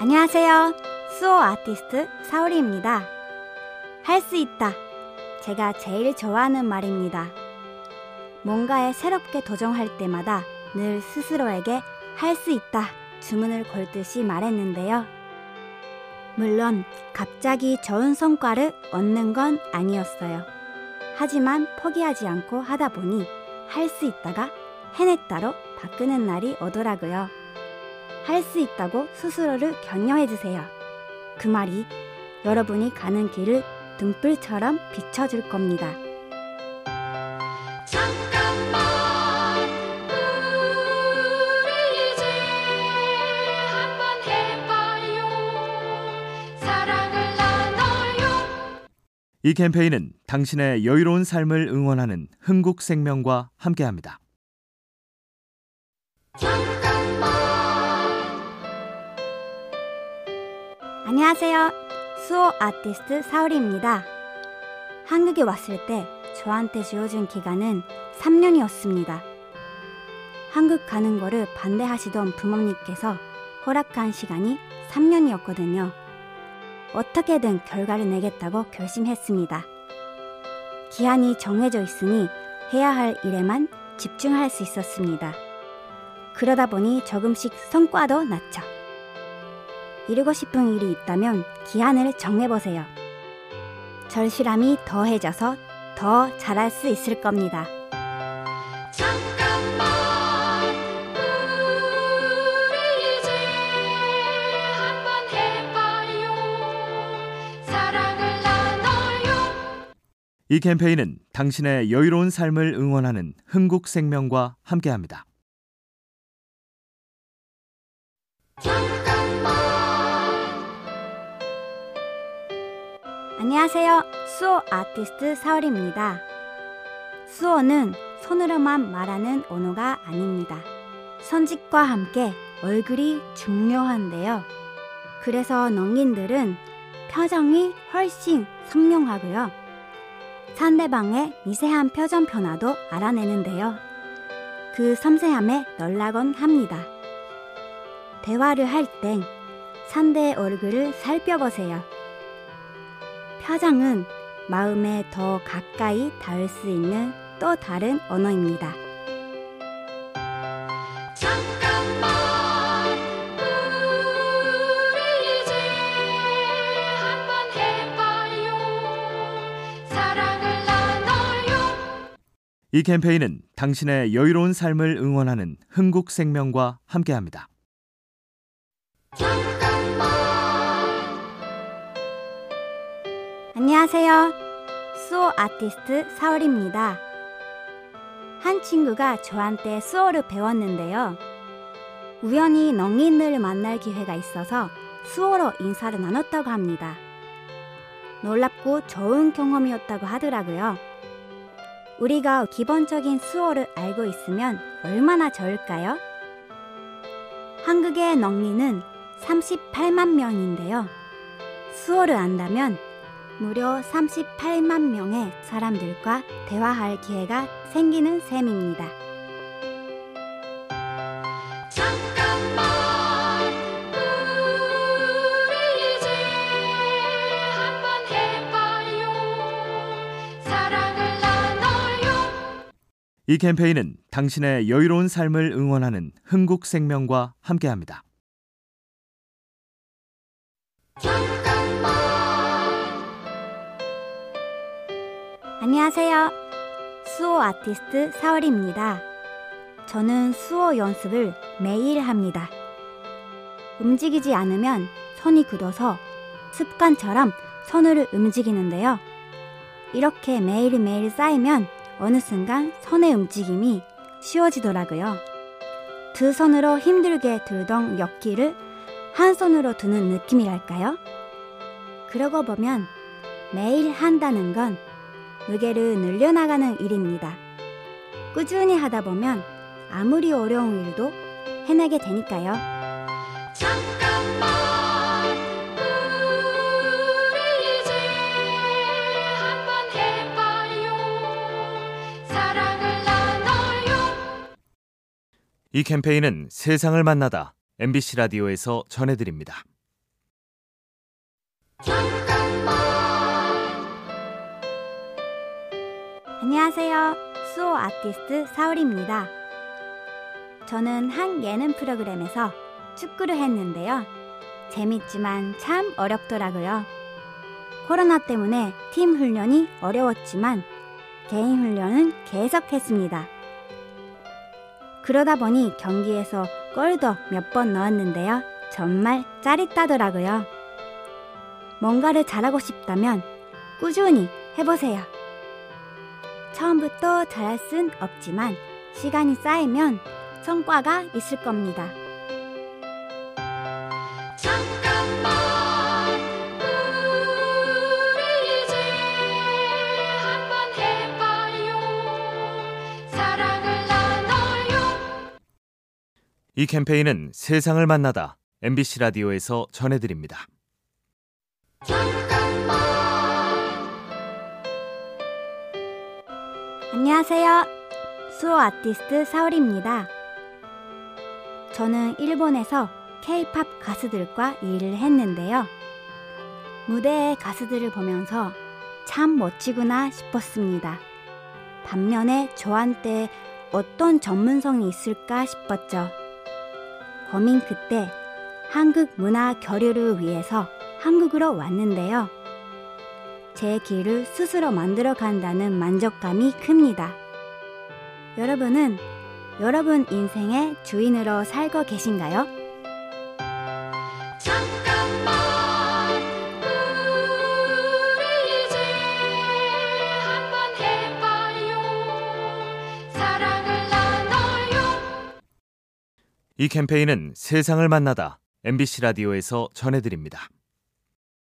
안녕하세요. 수호 아티스트 사오리입니다. 할 수 있다. 제가 제일 좋아하는 말입니다. 뭔가에 새롭게 도전할 때마다 늘 스스로에게 할 수 있다 주문을 걸듯이 말했는데요. 물론 갑자기 좋은 성과를 얻는 건 아니었어요. 하지만 포기하지 않고 하다 보니 할 수 있다가 해냈다로 바꾸는 날이 오더라고요. 할 수 있다고 스스로를 격려해 주세요. 그 말이 여러분이 가는 길을 등불처럼 비춰줄 겁니다. 잠깐만 우리 이제 한번 해봐요 사랑을 나눠요 이 캠페인은 당신의 여유로운 삶을 응원하는 흥국생명과 함께합니다. 안녕하세요. 수호 아티스트 사오리입니다. 한국에 왔을 때 저한테 주어진 기간은 3년이었습니다. 한국 가는 거를 반대하시던 부모님께서 허락한 시간이 3년이었거든요. 어떻게든 결과를 내겠다고 결심했습니다. 기한이 정해져 있으니 해야 할 일에만 집중할 수 있었습니다. 그러다 보니 조금씩 성과도 났죠. 이루고 싶은 일이 있다면 기한을 정해보세요. 절실함이 더해져서 더 잘할 수 있을 겁니다. 잠깐만 우리 이제 한번 해봐요 사랑을 나눠요 이 캠페인은 당신의 여유로운 삶을 응원하는 흥국생명과 함께합니다. 안녕하세요. 수호 아티스트 사월입니다. 수호는 손으로만 말하는 언어가 아닙니다. 선짓과 함께 얼굴이 중요한데요. 그래서 농인들은 표정이 훨씬 선명하고요. 상대방의 미세한 표정 변화도 알아내는데요. 그 섬세함에 놀라곤 합니다. 대화를 할 땐 상대의 얼굴을 살펴보세요. 표정은 마음에 더 가까이 닿을 수 있는 또 다른 언어입니다. 잠깐만 우리 이제 한번 해봐요 사랑을 나눠요 이 캠페인은 당신의 여유로운 삶을 응원하는 흥국생명과 함께합니다. 안녕하세요. 수호 아티스트 사월입니다. 한 친구가 저한테 수호를 배웠는데요. 우연히 농인을 만날 기회가 있어서 수호로 인사를 나눴다고 합니다. 놀랍고 좋은 경험이었다고 하더라고요. 우리가 기본적인 수호를 알고 있으면 얼마나 좋을까요? 한국의 농민은 38만 명인데요. 수호를 안다면 무려 38만 명의 사람들과 대화할 기회가 생기는 셈입니다. 잠깐만 우리 이제 한번 해봐요 사랑을 나눠요 이 캠페인은 당신의 여유로운 삶을 응원하는 흥국생명과 함께합니다. 잠 안녕하세요. 수호 아티스트 사월입니다. 저는 수호 연습을 매일 합니다. 움직이지 않으면 손이 굳어서 습관처럼 손을 움직이는데요. 이렇게 매일매일 쌓이면 어느 순간 손의 움직임이 쉬워지더라고요. 두 손으로 힘들게 들던 엮기를 한 손으로 드는 느낌이랄까요? 그러고 보면 매일 한다는 건 무게를 늘려나가는 일입니다. 꾸준히 하다 보면 아무리 어려운 일도 해내게 되니까요. 잠깐만 우리 이제 한번 해봐요 사랑을 나눠요 이 캠페인은 세상을 만나다 MBC 라디오에서 전해드립니다. 안녕하세요. 수호 아티스트 사울입니다. 저는 한 예능 프로그램에서 축구를 했는데요. 재밌지만 참 어렵더라고요. 코로나 때문에 팀 훈련이 어려웠지만 개인 훈련은 계속했습니다. 그러다 보니 경기에서 골도 몇 번 넣었는데요. 정말 짜릿하더라고요. 뭔가를 잘하고 싶다면 꾸준히 해보세요. 처음부터 잘할 순 없지만 시간이 쌓이면 성과가 있을 겁니다. 잠깐만 우리 이제 한번 해봐요 사랑을 나눠요 이 캠페인은 세상을 만나다 MBC 라디오에서 전해드립니다. 안녕하세요. 수호 아티스트 사울입니다. 저는 일본에서 K-팝 가수들과 일을 했는데요. 무대의 가수들을 보면서 참 멋지구나 싶었습니다. 반면에 저한테 어떤 전문성이 있을까 싶었죠. 고민 그때 한국 문화 교류를 위해서 한국으로 왔는데요. 제 길을 스스로 만들어 간다는 만족감이 큽니다. 여러분은 여러분 인생의 주인으로 살고 계신가요? 잠깐만 우리 이제 한번 해봐요 사랑을 나눠요 이 캠페인은 세상을 만나다 MBC 라디오에서 전해드립니다.